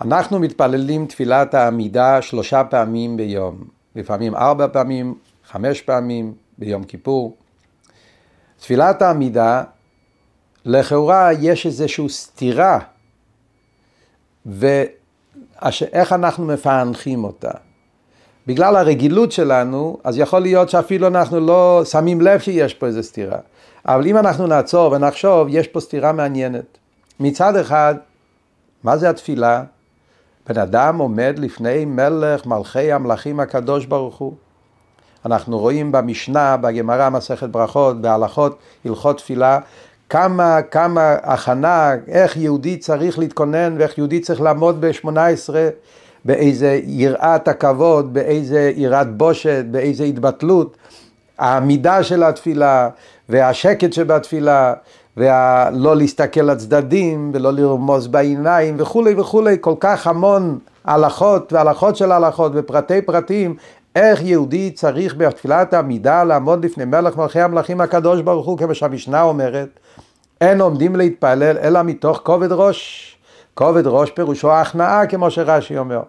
אנחנו מתפללים תפילת העמידה שלושה פעמים ביום, לפעמים ארבע פעמים, חמש פעמים ביום כיפור. תפילת העמידה, לכאורה יש איזושהי סתירה, ואיך אנחנו מפענחים אותה. בגלל הרגילות שלנו, אז יכול להיות שאפילו אנחנו לא שמים לב שיש פה איזו סתירה. אבל אם אנחנו נעצור ונחשוב, יש פה סתירה מעניינת. מצד אחד, מה זה התפילה? בן אדם עומד לפני מלך מלכי המלכים הקדוש ברוך הוא. אנחנו רואים במשנה, בגמרא, מסכת ברכות, בהלכות, הלכות תפילה, כמה, כמה הכנה, איך יהודי צריך להתכונן ואיך יהודי צריך לעמוד ב-18, באיזה יראת הכבוד, באיזה יראת בושת, באיזה התבטלות, העמידה של התפילה והשקט שבתפילה ולא להסתכל לצדדים ולא לרמוז בעיניים וכולי וכולי, כל כך המון הלכות והלכות של הלכות ופרטי פרטים, איך יהודי צריך בתפילת העמידה לעמוד לפני מלך מלכי המלכים הקדוש ברוך הוא, כמו שהמשנה אומרת, אין עומדים להתפלל אלא מתוך כובד ראש. כובד ראש פירושו ההכנעה, כמו שרש"י אומר.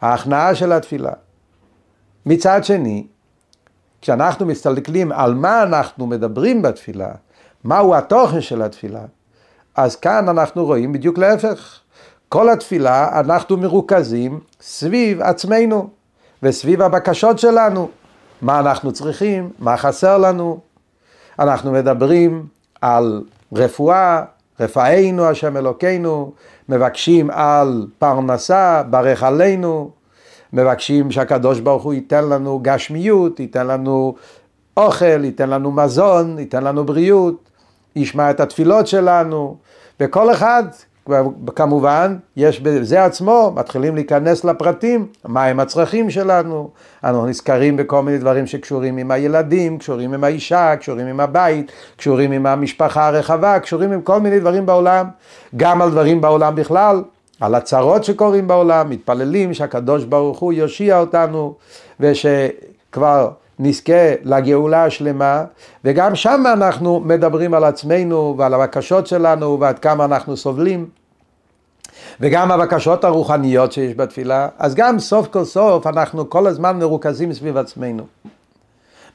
ההכנעה של התפילה. מצד שני, כשאנחנו מסתכלים על מה אנחנו מדברים בתפילה, מהו התוכן של התפילה, אז כאן אנחנו רואים בדיוק להפך. כל התפילה אנחנו מרוכזים סביב עצמנו וסביב הבקשות שלנו. מה אנחנו צריכים, מה חסר לנו. אנחנו מדברים על רפואה, רפאנו השם אלוקינו, מבקשים על פרנסה, ברך עלינו, מבקשים שהקדוש ברוך הוא ייתן לנו גשמיות, ייתן לנו אוכל, ייתן לנו מזון, ייתן לנו בריאות, ישמע את התפילות שלנו, וכל אחד, כמובן, יש בזה עצמו, מתחילים להיכנס לפרטים, מהם הצרכים שלנו, אנחנו נזכרים בכל מיני דברים שקשורים עם הילדים, קשורים עם האישה, קשורים עם הבית, קשורים עם המשפחה הרחבה, קשורים עם כל מיני דברים בעולם, גם על דברים בעולם בכלל, על הצרות שקורים בעולם, מתפללים שהקדוש ברוך הוא יושיע אותנו, ושכבר נזכה לגאולה השלמה, וגם שם אנחנו מדברים על עצמנו ועל הבקשות שלנו ועד כמה אנחנו סובלים. וגם הבקשות הרוחניות שיש בתפילה, אז גם סוף כל סוף אנחנו כל הזמן מרוכזים סביב עצמנו.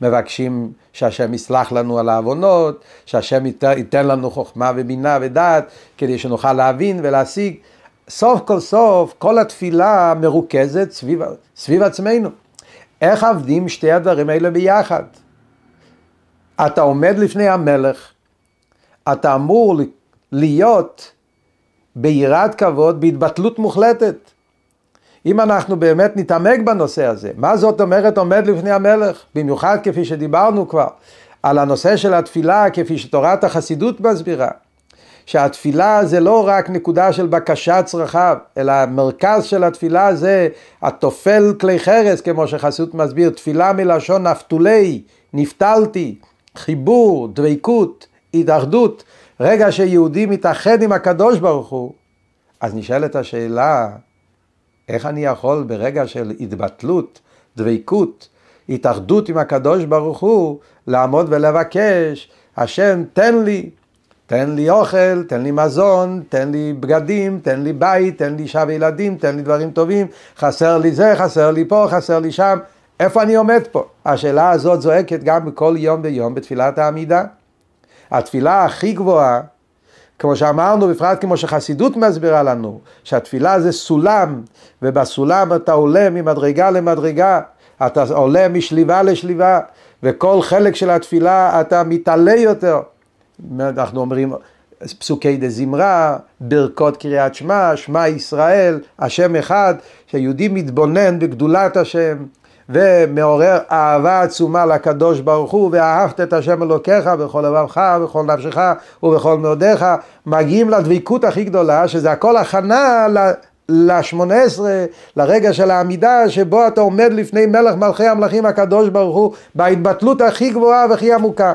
מבקשים שהשם יסלח לנו על העוונות, שהשם ייתן לנו חוכמה ובינה ודעת, כדי שנוכל להבין ולהשיג. סוף כל סוף כל התפילה מרוכזת סביב, סביב עצמנו. איך עבדים שתי הדברים האלה ביחד? אתה עומד לפני המלך, אתה אמור להיות ביראת כבוד, בהתבטלות מוחלטת. אם אנחנו באמת נתעמק בנושא הזה, מה זאת אומרת עומד לפני המלך? במיוחד כפי שדיברנו כבר, על הנושא של התפילה כפי שתורת החסידות מסבירה. שהתפילה זה לא רק נקודה של בקשת צרכיו, אלא המרכז של התפילה זה התופל כלי חרס, כמו שחסות מסביר, תפילה מלשון נפתולי, נפתלתי, חיבור, דבקות, התאחדות. רגע שיהודי מתאחד עם הקדוש ברוך הוא, אז נשאלת השאלה, איך אני יכול ברגע של התבטלות, דבקות, התאחדות עם הקדוש ברוך הוא, לעמוד ולבקש, השם תן לי, תן לי אוכל, תן לי מזון, תן לי בגדים, תן לי בית, תן לי אישה וילדים, תן לי דברים טובים, חסר לי זה, חסר לי פה, חסר לי שם, איפה אני עומד פה? השאלה הזאת זועקת גם בכל יום ויום בתפילת העמידה. התפילה הכי גבוהה, כמו שאמרנו, בפרט כמו שחסידות מסבירה לנו, שהתפילה זה סולם, ובסולם אתה עולה ממדרגה למדרגה, אתה עולה משליבה לשליבה, וכל חלק של התפילה אתה מתעלה יותר. אנחנו אומרים פסוקי דה זמרה, ברכות קריאת שמע, שמע ישראל, השם אחד, שהיהודי מתבונן בגדולת השם ומעורר אהבה עצומה לקדוש ברוך הוא, ואהבת את השם אלוקיך בכל לבבך, בכל נפשך ובכל מאודיך, מגיעים לדבקות הכי גדולה, שזה הכל הכנה לשמונה עשרה, לרגע של העמידה שבו אתה עומד לפני מלך מלכי המלכים הקדוש ברוך הוא בהתבטלות הכי גבוהה והכי עמוקה.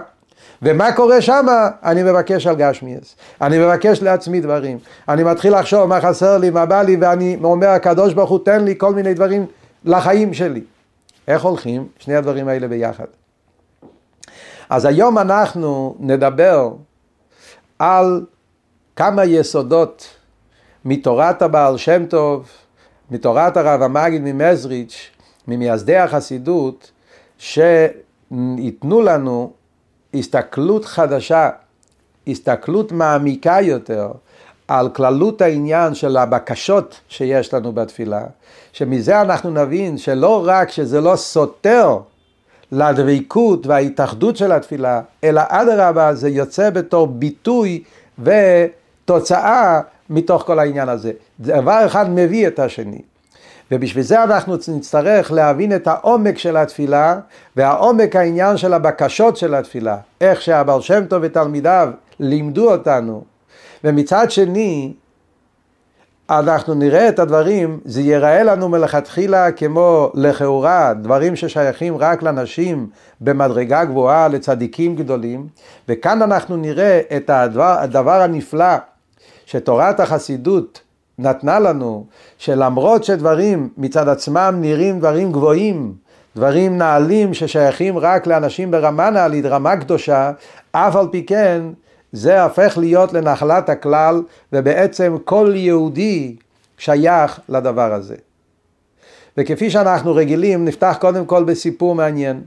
ומה קורה שם? אני מבקש על גשמיאס. אני מבקש לעצמי דברים. אני מתחיל לחשוב מה חסר לי, מה בא לי, ואני אומר, הקדוש ברוך הוא תן לי כל מיני דברים לחיים שלי. איך הולכים שני הדברים האלה ביחד? אז היום אנחנו נדבר על כמה יסודות מתורת הבעל שם טוב, מתורת הרב המגיד ממזריץ', ממייסדי החסידות, שייתנו לנו הסתכלות חדשה, הסתכלות מעמיקה יותר על כללות העניין של הבקשות שיש לנו בתפילה, שמזה אנחנו נבין שלא רק שזה לא סותר לדבקות וההתאחדות של התפילה, אלא אדרבה זה יוצא בתור ביטוי ותוצאה מתוך כל העניין הזה. דבר אחד מביא את השני. ובשביל זה אנחנו נצטרך להבין את העומק של התפילה והעומק העניין של הבקשות של התפילה, איך שהבר שם טוב ותלמידיו לימדו אותנו. ומצד שני, אנחנו נראה את הדברים, זה ייראה לנו מלכתחילה כמו לכאורה, דברים ששייכים רק לנשים במדרגה גבוהה, לצדיקים גדולים, וכאן אנחנו נראה את הדבר, הדבר הנפלא שתורת החסידות נתנה לנו, שלמרות שדברים מצד עצמם נראים דברים גבוהים, דברים נעלים ששייכים רק לאנשים ברמה נעלית, רמה קדושה, אף על פי כן זה הפך להיות לנחלת הכלל, ובעצם כל יהודי שייך לדבר הזה. וכפי שאנחנו רגילים, נפתח קודם כל בסיפור מעניין.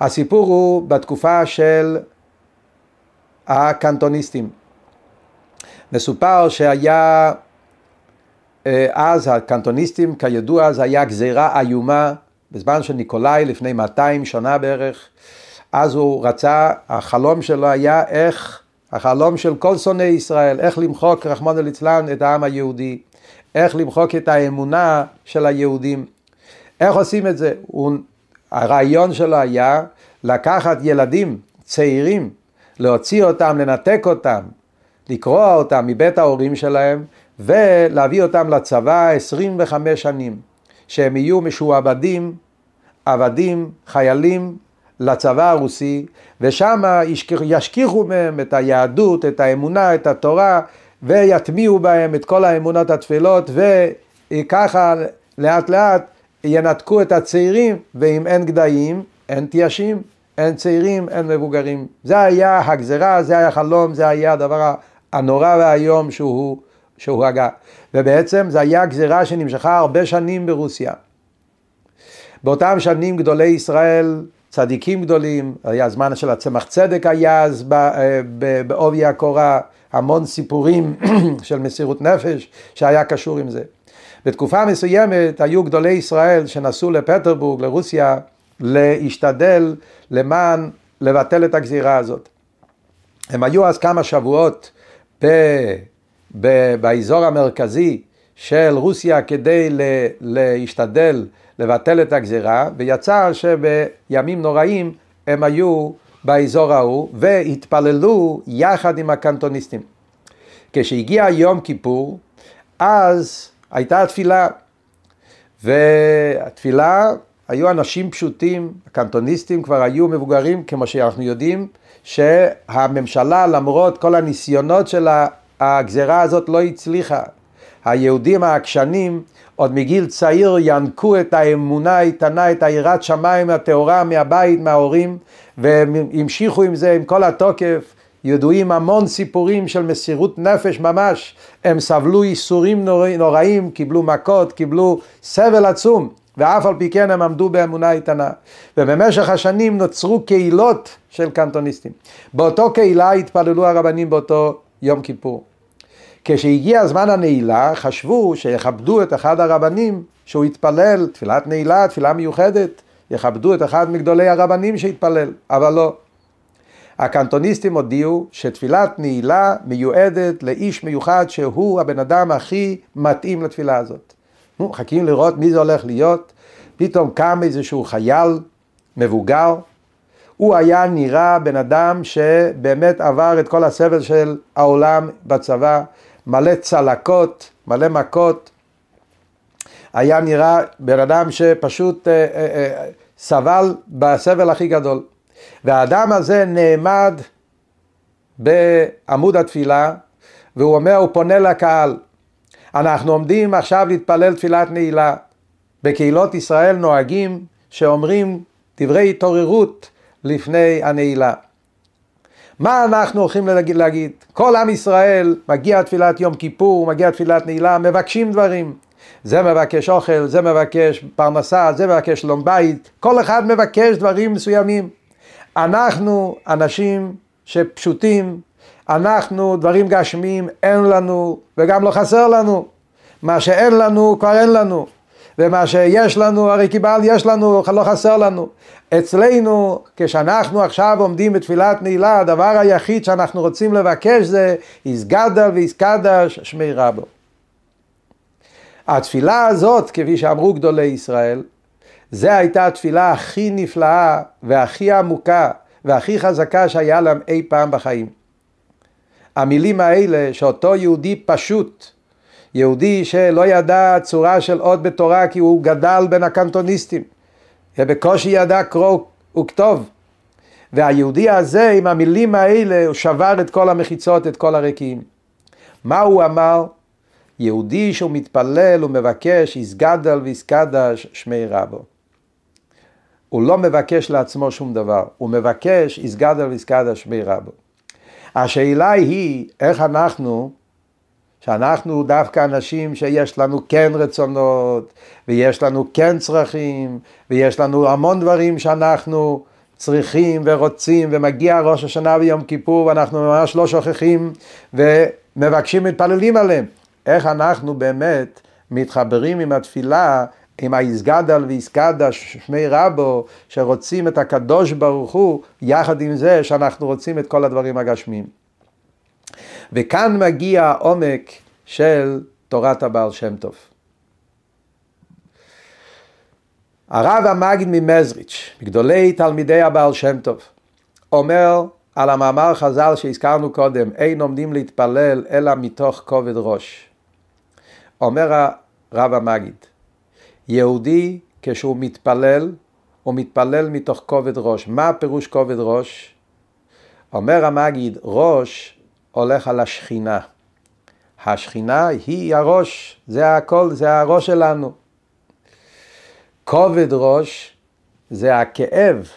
הסיפור הוא בתקופה של הקנטוניסטים. מסופר שהיה אז הקנטוניסטים, כידוע, זה היה גזירה איומה בזמן של ניקולאי לפני 200 שנה בערך. אז הוא רצה, החלום שלו היה איך, החלום של כל שונאי ישראל, איך למחוק, רחמנא ליצלן, את העם היהודי, איך למחוק את האמונה של היהודים. איך עושים את זה? הוא, הרעיון שלו היה לקחת ילדים צעירים, להוציא אותם, לנתק אותם, לקרוע אותם מבית ההורים שלהם ולהביא אותם לצבא 25 שנים, שהם יהיו משועבדים, עבדים, חיילים לצבא הרוסי, ושם ישכיחו מהם את היהדות, את האמונה, את התורה, ויטמיעו בהם את כל האמונות התפלות, וככה לאט לאט ינתקו את הצעירים, ואם אין גדיים, אין תיישים, אין צעירים, אין מבוגרים. זה היה הגזרה, זה היה חלום, זה היה הדבר הנורא והאיום שהוא שהוא הגה. ובעצם זה היה גזירה שנמשכה הרבה שנים ברוסיה. באותם שנים גדולי ישראל, צדיקים גדולים, היה זמן של הצמח צדק היה אז אה, בעובי הקורה, המון סיפורים של מסירות נפש שהיה קשור עם זה. בתקופה מסוימת היו גדולי ישראל שנסעו לפטרבורג, לרוסיה, להשתדל למען לבטל את הגזירה הזאת. הם היו אז כמה שבועות ב... באזור המרכזי של רוסיה כדי להשתדל לבטל את הגזירה, ויצא שבימים נוראים הם היו באזור ההוא והתפללו יחד עם הקנטוניסטים. כשהגיע יום כיפור, אז הייתה תפילה, והתפילה היו אנשים פשוטים, הקנטוניסטים כבר היו מבוגרים, כמו שאנחנו יודעים, שהממשלה למרות כל הניסיונות שלה הגזרה הזאת לא הצליחה. היהודים העקשנים עוד מגיל צעיר ינקו את האמונה האיתנה, את היראת שמיים הטהורה מהבית, מההורים, והמשיכו עם זה עם כל התוקף. ידועים המון סיפורים של מסירות נפש ממש, הם סבלו ייסורים נוראים, קיבלו מכות, קיבלו סבל עצום, ואף על פי כן הם עמדו באמונה איתנה. ובמשך השנים נוצרו קהילות של קנטוניסטים. באותו קהילה התפללו הרבנים באותו יום כיפור. כשהגיע זמן הנעילה, חשבו שיכבדו את אחד הרבנים שהוא יתפלל, תפילת נעילה, תפילה מיוחדת, יכבדו את אחד מגדולי הרבנים שהתפלל, אבל לא. הקנטוניסטים הודיעו שתפילת נעילה מיועדת לאיש מיוחד שהוא הבן אדם הכי מתאים לתפילה הזאת. נו, חכים לראות מי זה הולך להיות, פתאום קם איזשהו חייל מבוגר, הוא היה נראה בן אדם שבאמת עבר את כל הסבל של העולם בצבא, מלא צלקות, מלא מכות. היה נראה בן אדם שפשוט אה, אה, אה, סבל בסבל הכי גדול. והאדם הזה נעמד בעמוד התפילה, והוא אומר, הוא פונה לקהל. אנחנו עומדים עכשיו להתפלל תפילת נעילה. בקהילות ישראל נוהגים שאומרים דברי התעוררות לפני הנעילה. מה אנחנו הולכים להגיד? להגיד? כל עם ישראל מגיע תפילת יום כיפור, מגיע תפילת נעילה, מבקשים דברים. זה מבקש אוכל, זה מבקש פרנסה, זה מבקש שלום בית, כל אחד מבקש דברים מסוימים. אנחנו אנשים שפשוטים, אנחנו דברים גשמיים, אין לנו וגם לא חסר לנו. מה שאין לנו כבר אין לנו. ומה שיש לנו, הרי קיבל יש לנו, לא חסר לנו. אצלנו, כשאנחנו עכשיו עומדים בתפילת נעילה, הדבר היחיד שאנחנו רוצים לבקש זה איסגדה ואיסקדש שמי רבו. התפילה הזאת, כפי שאמרו גדולי ישראל, זה הייתה התפילה הכי נפלאה והכי עמוקה והכי חזקה שהיה להם אי פעם בחיים. המילים האלה שאותו יהודי פשוט, יהודי שלא ידע צורה של אות בתורה כי הוא גדל בין הקנטוניסטים, ובקושי ידע קרוא וכתוב, והיהודי הזה עם המילים האלה הוא שבר את כל המחיצות, את כל הרקיעים. מה הוא אמר? יהודי שהוא מתפלל ומבקש יסגדל ויסקדש שמי רבו. הוא לא מבקש לעצמו שום דבר, הוא מבקש יסגדל ויסקדש שמי רבו. השאלה היא איך אנחנו, שאנחנו דווקא אנשים שיש לנו כן רצונות, ויש לנו כן צרכים, ויש לנו המון דברים שאנחנו צריכים ורוצים, ומגיע ראש השנה ויום כיפור, ואנחנו ממש לא שוכחים ומבקשים, מתפללים עליהם. איך אנחנו באמת מתחברים עם התפילה, עם היסגדל ויסקדה שמי רבו, שרוצים את הקדוש ברוך הוא, יחד עם זה שאנחנו רוצים את כל הדברים הגשמיים. וכאן מגיע העומק של תורת הבעל שם טוב. הרב המגיד ממזריץ', מגדולי תלמידי הבעל שם טוב, אומר על המאמר חז"ל שהזכרנו קודם, אין עומדים להתפלל אלא מתוך כובד ראש. אומר הרב המגיד, יהודי כשהוא מתפלל, הוא מתפלל מתוך כובד ראש. מה פירוש כובד ראש? אומר המגיד, ראש הולך על השכינה. השכינה היא הראש, זה הכל, זה הראש שלנו. כובד ראש זה הכאב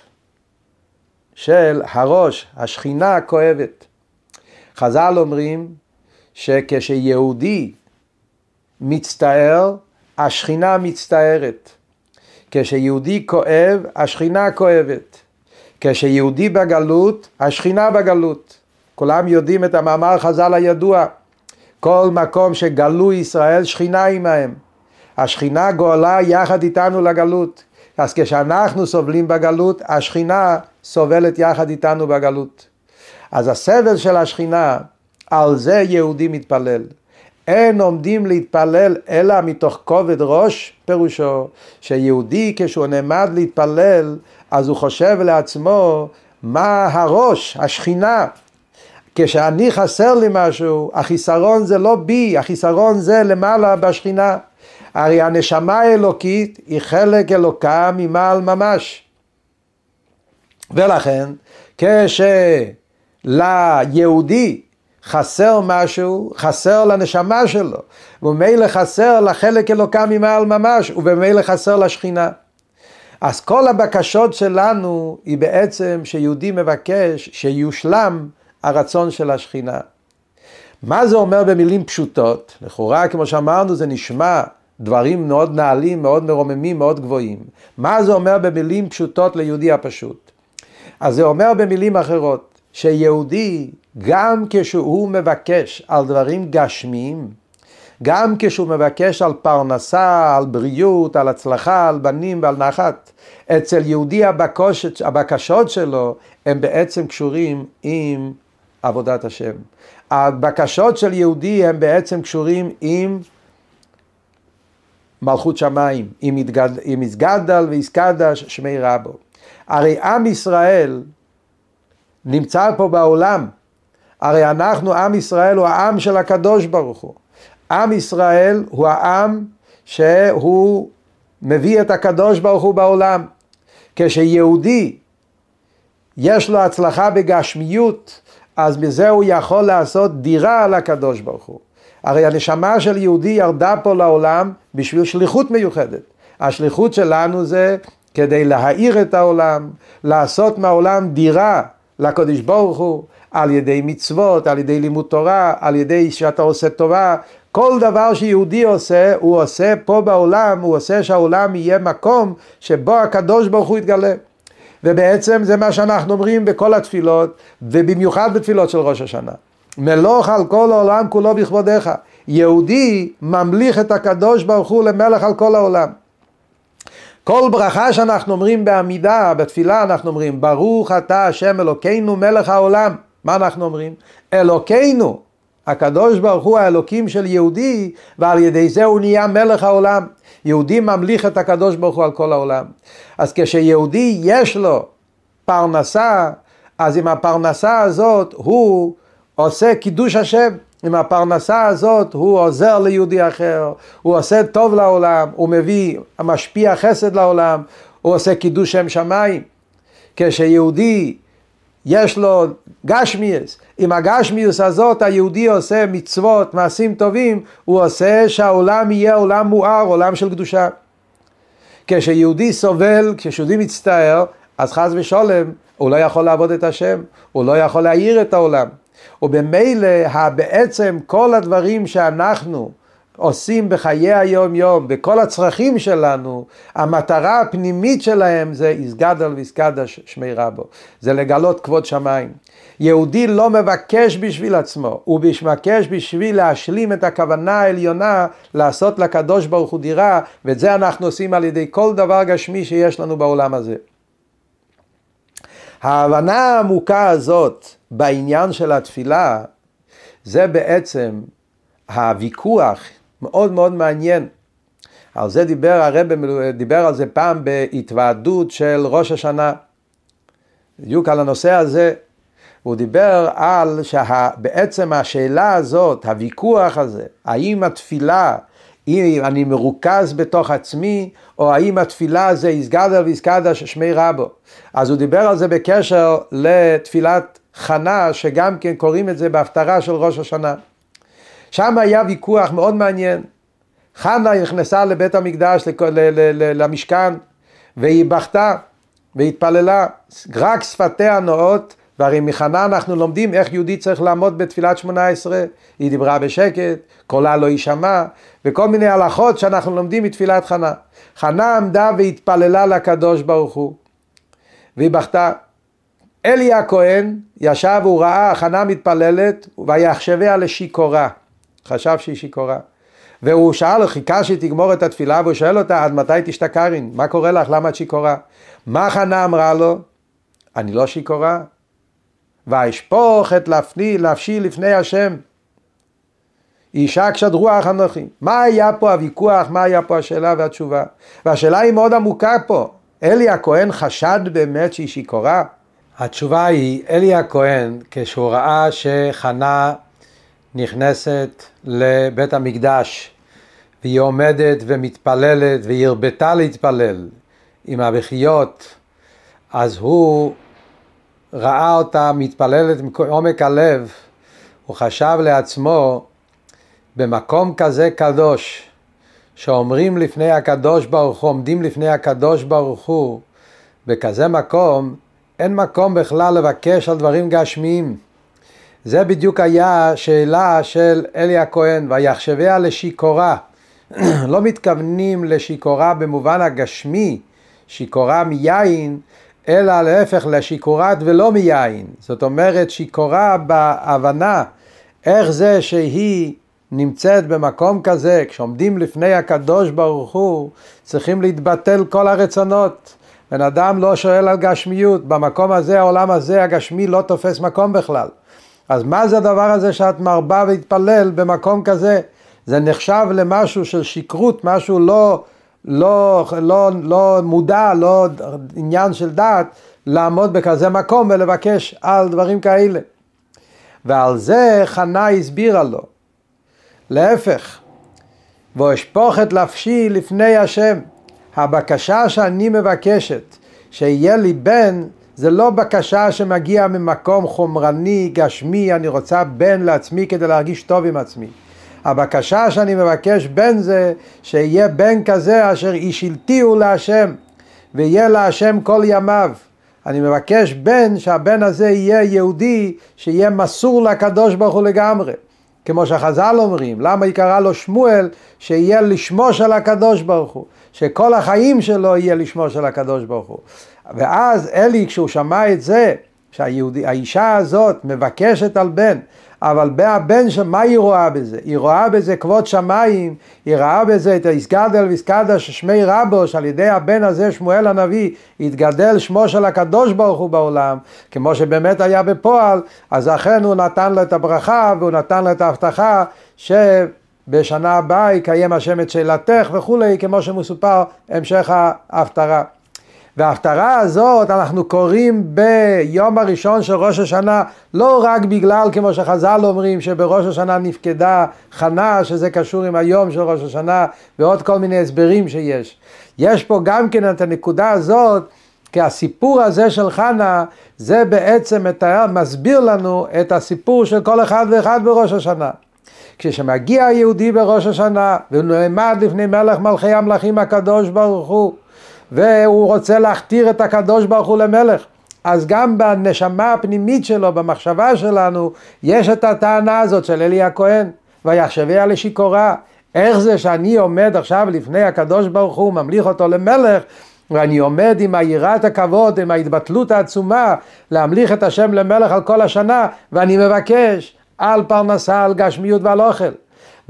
של הראש, השכינה כואבת. חז"ל אומרים שכשיהודי מצטער, השכינה מצטערת. כשיהודי כואב, השכינה כואבת. כשיהודי בגלות, השכינה בגלות. כולם יודעים את המאמר חז"ל הידוע. כל מקום שגלו ישראל, שכינה עמהם. השכינה גואלה יחד איתנו לגלות. אז כשאנחנו סובלים בגלות, השכינה סובלת יחד איתנו בגלות. אז הסבל של השכינה, על זה יהודי מתפלל. אין עומדים להתפלל אלא מתוך כובד ראש, פירושו שיהודי כשהוא נעמד להתפלל, אז הוא חושב לעצמו מה הראש, השכינה. כשאני חסר לי משהו, החיסרון זה לא בי, החיסרון זה למעלה בשכינה. הרי הנשמה האלוקית היא חלק אלוקה ממעל ממש. ולכן כשליהודי חסר משהו, חסר לנשמה שלו, וממילא חסר לחלק אלוקה ממעל ממש, ובמילא חסר לשכינה. אז כל הבקשות שלנו היא בעצם שיהודי מבקש שיושלם הרצון של השכינה. מה זה אומר במילים פשוטות? לכאורה, כמו שאמרנו, זה נשמע דברים מאוד נעלים, מאוד מרוממים, מאוד גבוהים. מה זה אומר במילים פשוטות ליהודי הפשוט? אז זה אומר במילים אחרות, שיהודי גם כשהוא מבקש על דברים גשמיים, גם כשהוא מבקש על פרנסה, על בריאות, על הצלחה, על בנים ועל נחת, אצל יהודי הבקשות, הבקשות שלו הם בעצם קשורים עם עבודת השם. הבקשות של יהודי הם בעצם קשורים עם מלכות שמיים, עם, יתגד, עם יסגדל ויסקדש שמי רבו. הרי עם ישראל נמצא פה בעולם הרי אנחנו, עם ישראל הוא העם של הקדוש ברוך הוא. עם ישראל הוא העם שהוא מביא את הקדוש ברוך הוא בעולם. כשיהודי יש לו הצלחה בגשמיות, אז מזה הוא יכול לעשות דירה על הקדוש ברוך הוא. הרי הנשמה של יהודי ירדה פה לעולם בשביל שליחות מיוחדת. השליחות שלנו זה כדי להאיר את העולם, לעשות מהעולם דירה לקדוש ברוך הוא, על ידי מצוות, על ידי לימוד תורה, על ידי שאתה עושה טובה, כל דבר שיהודי עושה, הוא עושה פה בעולם, הוא עושה שהעולם יהיה מקום שבו הקדוש ברוך הוא יתגלה. ובעצם זה מה שאנחנו אומרים בכל התפילות, ובמיוחד בתפילות של ראש השנה. מלוך על כל העולם כולו בכבודיך. יהודי ממליך את הקדוש ברוך הוא למלך על כל העולם. כל ברכה שאנחנו אומרים בעמידה, בתפילה אנחנו אומרים, ברוך אתה השם אלוקינו מלך העולם. מה אנחנו אומרים? אלוקינו, הקדוש ברוך הוא האלוקים של יהודי, ועל ידי זה הוא נהיה מלך העולם. יהודי ממליך את הקדוש ברוך הוא על כל העולם. אז כשיהודי יש לו פרנסה, אז עם הפרנסה הזאת הוא עושה קידוש השם. עם הפרנסה הזאת הוא עוזר ליהודי אחר, הוא עושה טוב לעולם, הוא מביא, משפיע חסד לעולם, הוא עושה קידוש שם שמיים. כשיהודי יש לו גשמיאס, עם הגשמיאס הזאת היהודי עושה מצוות, מעשים טובים, הוא עושה שהעולם יהיה עולם מואר, עולם של קדושה. כשיהודי סובל, כשיהודי מצטער, אז חס ושולם, הוא לא יכול לעבוד את השם, הוא לא יכול להאיר את העולם. ובמילא בעצם כל הדברים שאנחנו עושים בחיי היום יום, בכל הצרכים שלנו, המטרה הפנימית שלהם זה איסגדל ואיסקדש שמי רבו, זה לגלות כבוד שמיים. יהודי לא מבקש בשביל עצמו, הוא מבקש בשביל להשלים את הכוונה העליונה לעשות לקדוש ברוך הוא דירה, ואת זה אנחנו עושים על ידי כל דבר גשמי שיש לנו בעולם הזה. ההבנה העמוקה הזאת בעניין של התפילה, זה בעצם הוויכוח מאוד מאוד מעניין. על זה דיבר הרב, דיבר על זה פעם בהתוועדות של ראש השנה. בדיוק על הנושא הזה. הוא דיבר על שבעצם השאלה הזאת, הוויכוח הזה, האם התפילה, אם אני מרוכז בתוך עצמי, או האם התפילה זה יסגדה ויסגדה שמי רבו. אז הוא דיבר על זה בקשר לתפילת חנה, שגם כן קוראים את זה בהפטרה של ראש השנה. שם היה ויכוח מאוד מעניין. חנה נכנסה לבית המקדש, למשכן, והיא בכתה והתפללה, רק שפתיה נאות, והרי מחנה אנחנו לומדים איך יהודי צריך לעמוד בתפילת שמונה עשרה, היא דיברה בשקט, קולה לא יישמע, וכל מיני הלכות שאנחנו לומדים מתפילת חנה. חנה עמדה והתפללה לקדוש ברוך הוא, והיא בכתה. אלי הכהן ישב, הוא ראה חנה מתפללת, ויחשביה לשיכורה. חשב שהיא שיכורה. והוא שאל, חיכה שהיא תגמור את התפילה, והוא שואל אותה, עד מתי תשתכרין? מה קורה לך? למה את שיכורה? מה חנה אמרה לו? אני לא שיכורה. ואשפוך את לפני, לפשי לפני השם. אישה קשת רוח אנוכי. מה היה פה הוויכוח, מה היה פה השאלה והתשובה? והשאלה היא מאוד עמוקה פה. אלי הכהן חשד באמת שהיא שיכורה? התשובה היא, אלי הכהן, כשהוא ראה שחנה נכנסת לבית המקדש והיא עומדת ומתפללת והיא הרבתה להתפלל עם הבכיות, אז הוא ראה אותה מתפללת מעומק הלב, הוא חשב לעצמו, במקום כזה קדוש, שאומרים לפני הקדוש ברוך הוא, עומדים לפני הקדוש ברוך הוא, בכזה מקום, אין מקום בכלל לבקש על דברים גשמיים. זה בדיוק היה שאלה של אלי הכהן, ויחשביה לשיכורה. לא מתכוונים לשיכורה במובן הגשמי, שיכורה מיין, אלא להפך לשיכורת ולא מיין. זאת אומרת שיכורה בהבנה איך זה שהיא נמצאת במקום כזה, כשעומדים לפני הקדוש ברוך הוא, צריכים להתבטל כל הרצונות. בן אדם לא שואל על גשמיות, במקום הזה, העולם הזה, הגשמי לא תופס מקום בכלל. אז מה זה הדבר הזה שאת מרבה והתפלל במקום כזה? זה נחשב למשהו של שכרות, משהו לא, לא, לא, לא מודע, לא עניין של דעת, לעמוד בכזה מקום ולבקש על דברים כאלה. ועל זה חנה הסבירה לו. להפך, ואשפוך את לפשי לפני השם. הבקשה שאני מבקשת, שיהיה לי בן, זה לא בקשה שמגיעה ממקום חומרני, גשמי, אני רוצה בן לעצמי כדי להרגיש טוב עם עצמי. הבקשה שאני מבקש בן זה שיהיה בן כזה אשר אישילתיהו להשם ויהיה להשם כל ימיו. אני מבקש בן, שהבן הזה יהיה יהודי, שיהיה מסור לקדוש ברוך הוא לגמרי. כמו שהחז"ל אומרים, למה היא קראה לו שמואל? שיהיה לשמו של הקדוש ברוך הוא, שכל החיים שלו יהיה לשמו של הקדוש ברוך הוא. ואז אלי, כשהוא שמע את זה, שהאישה הזאת מבקשת על בן, אבל הבן, מה היא רואה בזה? היא רואה בזה כבוד שמיים, היא רואה בזה את היסגדל ויסקדה ששמי רבו, שעל ידי הבן הזה, שמואל הנביא, התגדל שמו של הקדוש ברוך הוא בעולם, כמו שבאמת היה בפועל, אז אכן הוא נתן לו את הברכה והוא נתן לו את ההבטחה שבשנה הבאה יקיים השם את שאלתך וכולי, כמו שמסופר המשך ההפטרה. וההפטרה הזאת אנחנו קוראים ביום הראשון של ראש השנה לא רק בגלל כמו שחז"ל אומרים שבראש השנה נפקדה חנה שזה קשור עם היום של ראש השנה ועוד כל מיני הסברים שיש. יש פה גם כן את הנקודה הזאת כי הסיפור הזה של חנה זה בעצם מתאר, מסביר לנו את הסיפור של כל אחד ואחד בראש השנה. כשמגיע היהודי בראש השנה ונעמד לפני מלך מלכי המלכים הקדוש ברוך הוא והוא רוצה להכתיר את הקדוש ברוך הוא למלך. אז גם בנשמה הפנימית שלו, במחשבה שלנו, יש את הטענה הזאת של אלי הכהן, ויחשביה לשיכורה. איך זה שאני עומד עכשיו לפני הקדוש ברוך הוא, ממליך אותו למלך, ואני עומד עם היראת הכבוד, עם ההתבטלות העצומה, להמליך את השם למלך על כל השנה, ואני מבקש על פרנסה, על גשמיות ועל אוכל.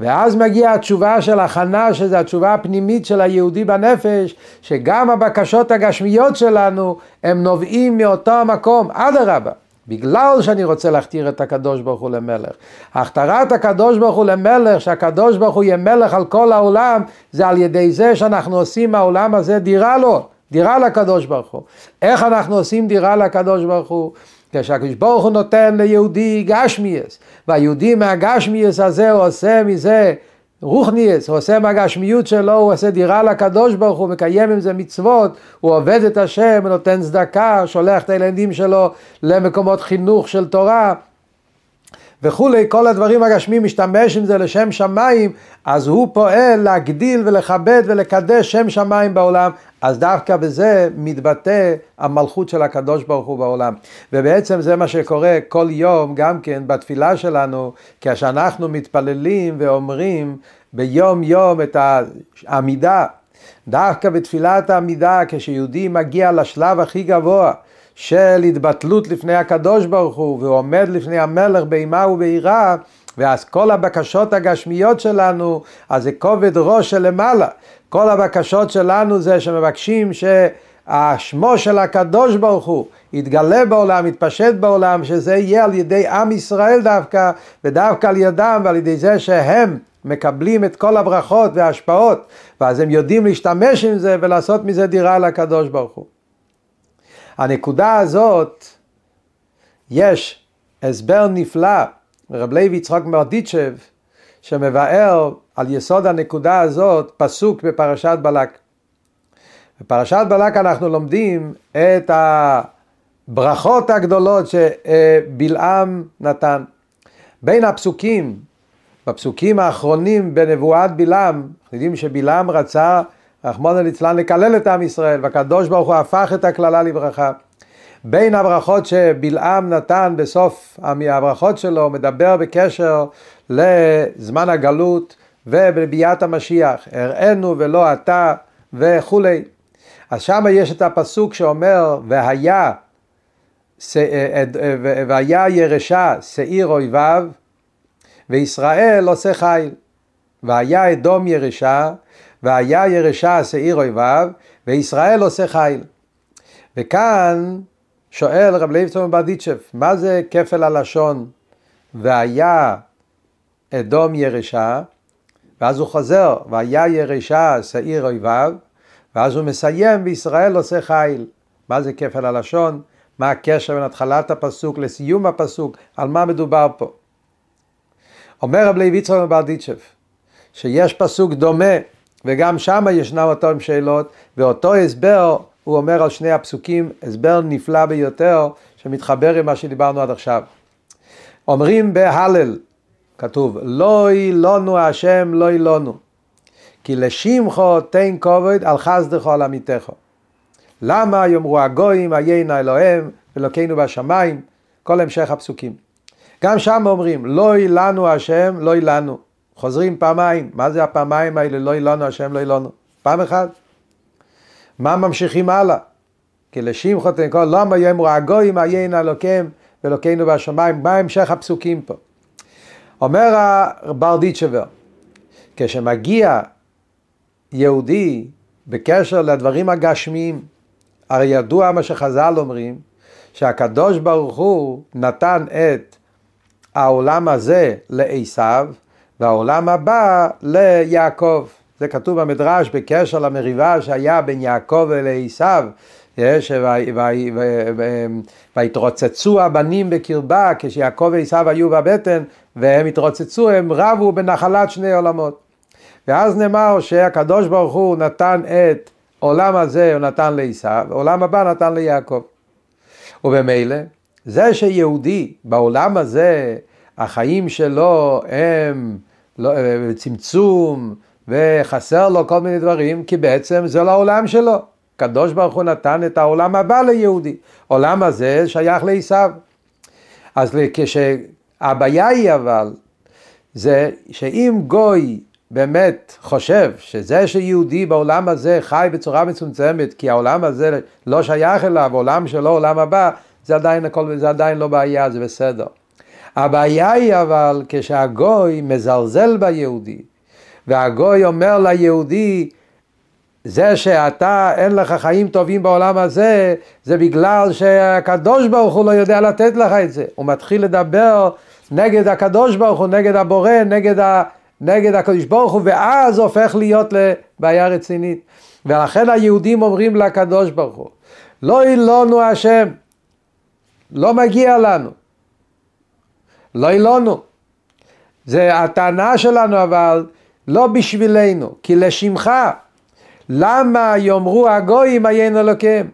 ואז מגיעה התשובה של הכנה, שזה התשובה הפנימית של היהודי בנפש, שגם הבקשות הגשמיות שלנו, הם נובעים מאותו המקום, אדרבה. בגלל שאני רוצה להכתיר את הקדוש ברוך הוא למלך. הכתרת הקדוש ברוך הוא למלך, שהקדוש ברוך הוא יהיה מלך על כל העולם, זה על ידי זה שאנחנו עושים מהעולם הזה דירה לו, דירה לקדוש ברוך הוא. איך אנחנו עושים דירה לקדוש ברוך הוא? כשהקדוש ברוך הוא נותן ליהודי גשמיאס, והיהודי מהגשמיאס הזה הוא עושה מזה רוחניאס, הוא עושה מהגשמיות שלו, הוא עושה דירה לקדוש ברוך הוא, מקיים עם זה מצוות, הוא עובד את השם, נותן צדקה, שולח את הילדים שלו למקומות חינוך של תורה, וכולי, כל הדברים הגשמיים משתמש עם זה לשם שמיים, אז הוא פועל להגדיל ולכבד ולקדש שם שמיים בעולם, אז דווקא בזה מתבטא המלכות של הקדוש ברוך הוא בעולם. ובעצם זה מה שקורה כל יום גם כן בתפילה שלנו, כשאנחנו מתפללים ואומרים ביום יום את העמידה, דווקא בתפילת העמידה, כשיהודי מגיע לשלב הכי גבוה, של התבטלות לפני הקדוש ברוך הוא, והוא עומד לפני המלך באימה וביראה, ואז כל הבקשות הגשמיות שלנו, אז זה כובד ראש של למעלה. כל הבקשות שלנו זה שמבקשים שהשמו של הקדוש ברוך הוא יתגלה בעולם, יתפשט בעולם, שזה יהיה על ידי עם ישראל דווקא, ודווקא על ידם ועל ידי זה שהם מקבלים את כל הברכות וההשפעות, ואז הם יודעים להשתמש עם זה ולעשות מזה דירה לקדוש ברוך הוא. הנקודה הזאת, יש הסבר נפלא מרב לוי יצחק מרדיצ'ב, שמבאר על יסוד הנקודה הזאת פסוק בפרשת בלק. בפרשת בלק אנחנו לומדים את הברכות הגדולות שבלעם נתן. בין הפסוקים, בפסוקים האחרונים בנבואת בלעם, אנחנו יודעים שבלעם רצה, רחמנא ליצלן, לקלל את עם ישראל, והקדוש ברוך הוא הפך את הקללה לברכה. בין הברכות שבלעם נתן בסוף הברכות שלו, מדבר בקשר לזמן הגלות ובביאת המשיח, הראינו ולא אתה וכולי. אז שם יש את הפסוק שאומר, והיה, והיה ירשה שעיר אויביו, וישראל עושה חיל. והיה אדום ירשה, והיה ירשה שעיר אויביו, וישראל עושה חיל. וכאן שואל רב לייבצון ברדיצ'ב, מה זה כפל הלשון והיה אדום ירשה, ואז הוא חוזר, והיה ירשה שעיר אויביו, ואז הוא מסיים, וישראל עושה חיל. מה זה כפל הלשון? מה הקשר בין התחלת הפסוק לסיום הפסוק? על מה מדובר פה? אומר רב לייביצון ברדיצ'ב, שיש פסוק דומה, וגם שם ישנם אותם שאלות, ואותו הסבר הוא אומר על שני הפסוקים הסבר נפלא ביותר שמתחבר עם מה שדיברנו עד עכשיו. אומרים בהלל, כתוב, לא ילונו השם לא ילונו, כי לשמחו תן כובד על חסדך על עמיתך. למה יאמרו הגויים עיינה אלוהים אלוקינו בשמיים, כל המשך הפסוקים. גם שם אומרים, לא לנו השם, לא לנו. חוזרים פעמיים, מה זה הפעמיים האלה, לא לנו השם, לא לנו? פעם אחת. מה ממשיכים הלאה? כי לשמחו תנקול, למה יאמרו הגויים עיינה אלוקים ואלוקינו בשמיים, מה המשך הפסוקים פה? אומר הברדיצ'בר, כשמגיע יהודי בקשר לדברים הגשמיים, הרי ידוע מה שחז"ל אומרים, שהקדוש ברוך הוא נתן את העולם הזה לעשיו והעולם הבא ליעקב. זה כתוב במדרש בקשר למריבה שהיה בין יעקב ולעשיו, והתרוצצו הבנים בקרבה כשיעקב ועשיו היו בבטן והם התרוצצו, הם רבו בנחלת שני עולמות. ואז נאמר שהקדוש ברוך הוא נתן את עולם הזה, הוא נתן לעשיו, עולם הבא נתן ליעקב. ובמילא, זה שיהודי בעולם הזה, החיים שלו הם לא, צמצום וחסר לו כל מיני דברים, כי בעצם זה לא העולם שלו. הקדוש ברוך הוא נתן את העולם הבא ליהודי. עולם הזה שייך לעשיו. אז כשהבעיה היא אבל, זה שאם גוי באמת חושב שזה שיהודי בעולם הזה חי בצורה מצומצמת, כי העולם הזה לא שייך אליו, עולם שלו, עולם הבא, זה עדיין, הכל, זה עדיין לא בעיה, זה בסדר. הבעיה היא אבל כשהגוי מזלזל ביהודי, והגוי אומר ליהודי, זה שאתה אין לך חיים טובים בעולם הזה, זה בגלל שהקדוש ברוך הוא לא יודע לתת לך את זה. הוא מתחיל לדבר נגד הקדוש ברוך הוא, נגד הבורא, נגד ה... נגד הקדוש ברוך הוא, ואז הופך להיות לבעיה רצינית. ולכן היהודים אומרים לקדוש ברוך הוא, לא אילונו השם, לא מגיע לנו. לא אילונו. זה הטענה שלנו אבל לא בשבילנו, כי לשמך. למה יאמרו הגויים עיין אלוקיהם?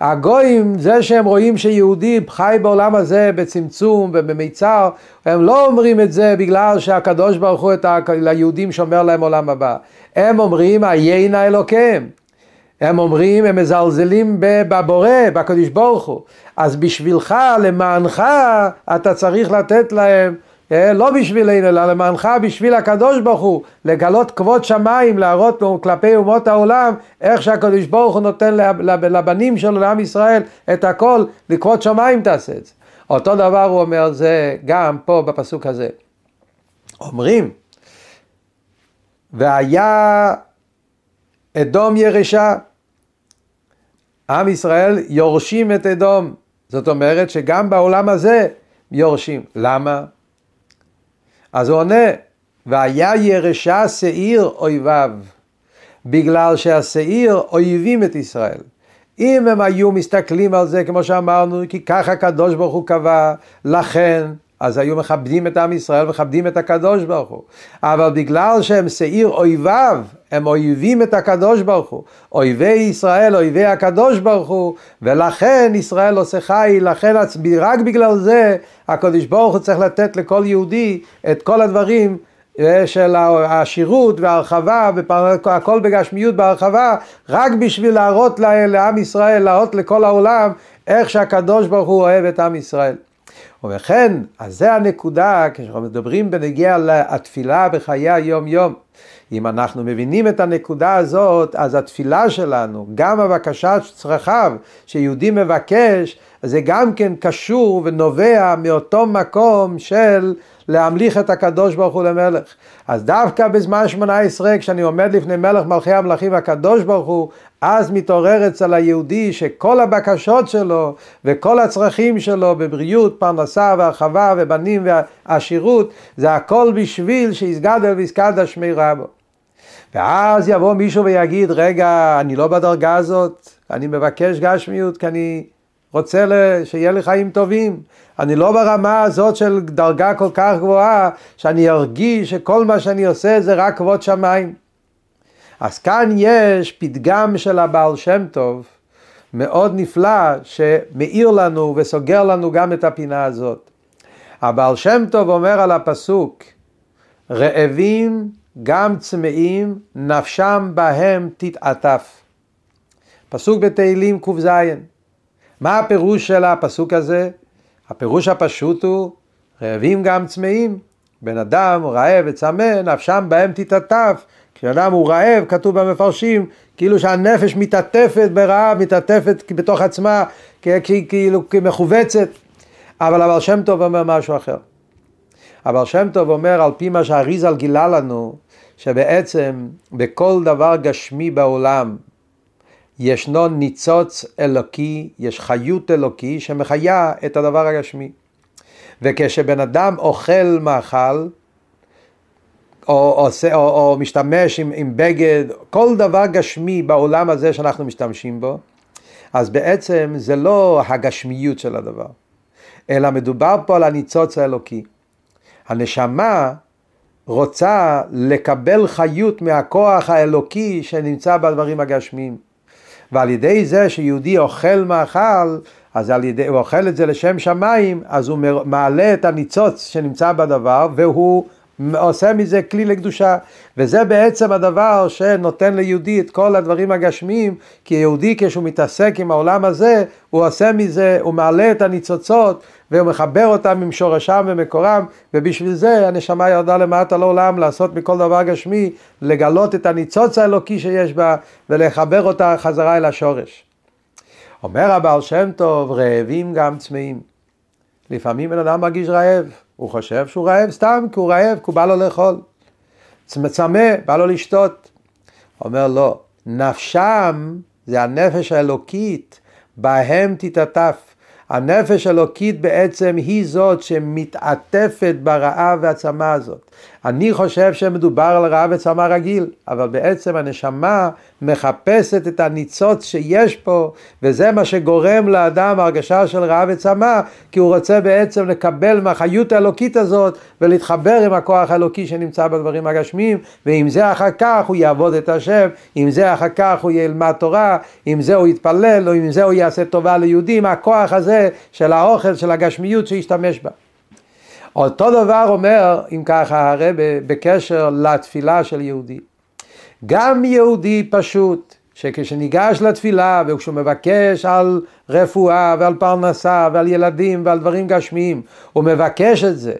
הגויים, זה שהם רואים שיהודי חי בעולם הזה בצמצום ובמיצר, הם לא אומרים את זה בגלל שהקדוש ברוך הוא את ה... ליהודים שומר להם עולם הבא. הם אומרים, עיינה אלוקיהם. הם אומרים, הם מזלזלים בבורא, בקדוש ברוך הוא. אז בשבילך, למענך, אתה צריך לתת להם אה, לא בשבילנו, אלא למענך בשביל הקדוש ברוך הוא, לגלות כבוד שמיים, להראות כלפי אומות העולם, איך שהקדוש ברוך הוא נותן לבנים שלו, לעם ישראל, את הכל, לכבוד שמיים תעשה את זה. אותו דבר הוא אומר זה גם פה בפסוק הזה. אומרים, והיה אדום ירשה, עם ישראל יורשים את אדום, זאת אומרת שגם בעולם הזה יורשים. למה? אז הוא עונה, והיה ירשה שעיר אויביו, בגלל שהשעיר אויבים את ישראל. אם הם היו מסתכלים על זה, כמו שאמרנו, כי ככה הקדוש ברוך הוא קבע, לכן, אז היו מכבדים את עם ישראל, מכבדים את הקדוש ברוך הוא. אבל בגלל שהם שעיר אויביו, הם אויבים את הקדוש ברוך הוא. אויבי ישראל, אויבי הקדוש ברוך הוא, ולכן ישראל עושה חי, לכן רק בגלל זה הקדוש ברוך הוא צריך לתת לכל יהודי את כל הדברים אה, של השירות וההרחבה, הכל בגשמיות בהרחבה, רק בשביל להראות לעם ישראל, להראות לכל העולם איך שהקדוש ברוך הוא אוהב את עם ישראל. ובכן, אז זה הנקודה, כשאנחנו מדברים בנגיע לתפילה בחיי היום יום. אם אנחנו מבינים את הנקודה הזאת, אז התפילה שלנו, גם הבקשת צרכיו שיהודי מבקש, זה גם כן קשור ונובע מאותו מקום של להמליך את הקדוש ברוך הוא למלך. אז דווקא בזמן שמונה עשרה, כשאני עומד לפני מלך מלכי המלכים הקדוש ברוך הוא, אז מתעורר אצל היהודי שכל הבקשות שלו וכל הצרכים שלו בבריאות, פרנסה והרחבה ובנים ועשירות, זה הכל בשביל שיסגדל ויסקדל שמי רבו. ואז יבוא מישהו ויגיד, רגע, אני לא בדרגה הזאת, אני מבקש גשמיות כי אני רוצה שיהיה לי חיים טובים. אני לא ברמה הזאת של דרגה כל כך גבוהה, שאני ארגיש שכל מה שאני עושה זה רק כבוד שמיים. אז כאן יש פתגם של הבעל שם טוב, מאוד נפלא, שמאיר לנו וסוגר לנו גם את הפינה הזאת. הבעל שם טוב אומר על הפסוק, רעבים גם צמאים, נפשם בהם תתעטף. פסוק בתהילים ק"ז. מה הפירוש של הפסוק הזה? הפירוש הפשוט הוא רעבים גם צמאים. בן אדם רעב וצמא, נפשם בהם תתעטף. כשאדם הוא רעב, כתוב במפרשים, כאילו שהנפש מתעטפת ברעב, מתעטפת בתוך עצמה, כאילו כמכווצת. אבל הבעל שם טוב אומר משהו אחר. הבעל שם טוב אומר על פי מה שהאריזל גילה לנו, שבעצם בכל דבר גשמי בעולם ישנו ניצוץ אלוקי, יש חיות אלוקי שמחיה את הדבר הגשמי. וכשבן אדם אוכל מאכל, או, או, או, או משתמש עם, עם בגד, כל דבר גשמי בעולם הזה שאנחנו משתמשים בו, אז בעצם זה לא הגשמיות של הדבר, אלא מדובר פה על הניצוץ האלוקי. הנשמה רוצה לקבל חיות מהכוח האלוקי שנמצא בדברים הגשמיים. ועל ידי זה שיהודי אוכל מאכל, אז על ידי, הוא אוכל את זה לשם שמיים, אז הוא מעלה את הניצוץ שנמצא בדבר, והוא עושה מזה כלי לקדושה, וזה בעצם הדבר שנותן ליהודי את כל הדברים הגשמיים, כי יהודי כשהוא מתעסק עם העולם הזה, הוא עושה מזה, הוא מעלה את הניצוצות, והוא מחבר אותם עם שורשם ומקורם, ובשביל זה הנשמה ירדה למטה לעולם לעשות מכל דבר גשמי, לגלות את הניצוץ האלוקי שיש בה, ולחבר אותה חזרה אל השורש. אומר הבעל שם טוב, רעבים גם צמאים. לפעמים בן אדם מרגיש רעב. הוא חושב שהוא רעב סתם כי הוא רעב, כי הוא בא לו לאכול. צמא, בא לו לשתות. אומר לא, נפשם זה הנפש האלוקית, בהם תתעטף. הנפש האלוקית בעצם היא זאת שמתעטפת ברעב והצמא הזאת. אני חושב שמדובר על רעב וצמא רגיל, אבל בעצם הנשמה מחפשת את הניצוץ שיש פה, וזה מה שגורם לאדם הרגשה של רעב וצמא, כי הוא רוצה בעצם לקבל מהחיות האלוקית הזאת ולהתחבר עם הכוח האלוקי שנמצא בדברים הגשמיים, ועם זה אחר כך הוא יעבוד את השם, עם זה אחר כך הוא ילמד תורה, עם זה הוא יתפלל, או עם זה הוא יעשה טובה ליהודים, הכוח הזה של האוכל, של הגשמיות שישתמש בה. אותו דבר אומר, אם ככה, הרב בקשר לתפילה של יהודי. גם יהודי פשוט, שכשניגש לתפילה וכשהוא מבקש על רפואה ועל פרנסה ועל ילדים ועל דברים גשמיים, הוא מבקש את זה,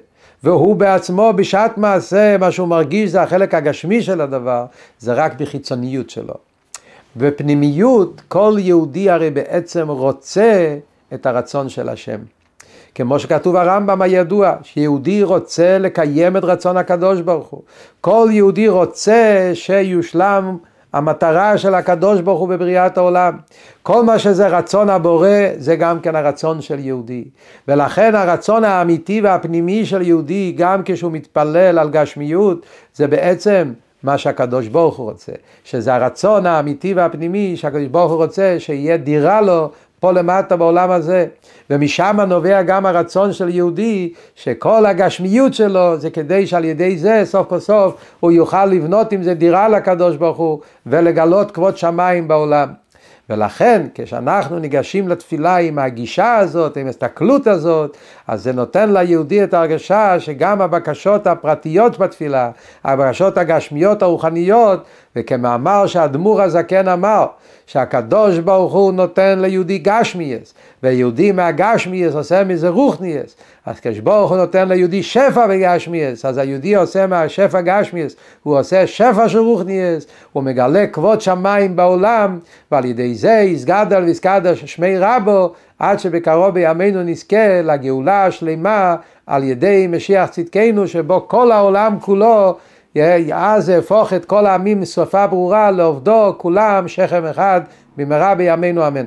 והוא בעצמו בשעת מעשה, מה שהוא מרגיש זה החלק הגשמי של הדבר, זה רק בחיצוניות שלו. בפנימיות, כל יהודי הרי בעצם רוצה את הרצון של השם. כמו שכתוב הרמב"ם הידוע, שיהודי רוצה לקיים את רצון הקדוש ברוך הוא. כל יהודי רוצה שיושלם המטרה של הקדוש ברוך הוא בבריאת העולם. כל מה שזה רצון הבורא זה גם כן הרצון של יהודי. ולכן הרצון האמיתי והפנימי של יהודי, גם כשהוא מתפלל על גשמיות, זה בעצם מה שהקדוש ברוך הוא רוצה. שזה הרצון האמיתי והפנימי שהקדוש ברוך הוא רוצה שיהיה דירה לו פה למטה בעולם הזה. ומשם נובע גם הרצון של יהודי, שכל הגשמיות שלו זה כדי שעל ידי זה סוף כל סוף הוא יוכל לבנות עם זה דירה לקדוש ברוך הוא ולגלות כבוד שמיים בעולם. ולכן כשאנחנו ניגשים לתפילה עם הגישה הזאת, עם ההסתכלות הזאת, אז זה נותן ליהודי את ההרגשה שגם הבקשות הפרטיות בתפילה, הבקשות הגשמיות הרוחניות, וכמאמר שהאדמו"ר הזקן אמר, שהקדוש ברוך הוא נותן ליהודי גשמיאס, ויהודי מהגשמיאס עושה מזה רוחניאס, אז כשברוך הוא נותן ליהודי שפע בגשמיאס, אז היהודי עושה מהשפע גשמיאס, הוא עושה שפע של רוחניאס, הוא מגלה כבוד שמיים בעולם, ועל ידי זה יסגדל ויסגדל שמי רבו, עד שבקרוב בימינו נזכה לגאולה השלמה על ידי משיח צדקנו, שבו כל העולם כולו אז אהפוך את כל העמים משפה ברורה לעובדו כולם שכם אחד במהרה בימינו אמן.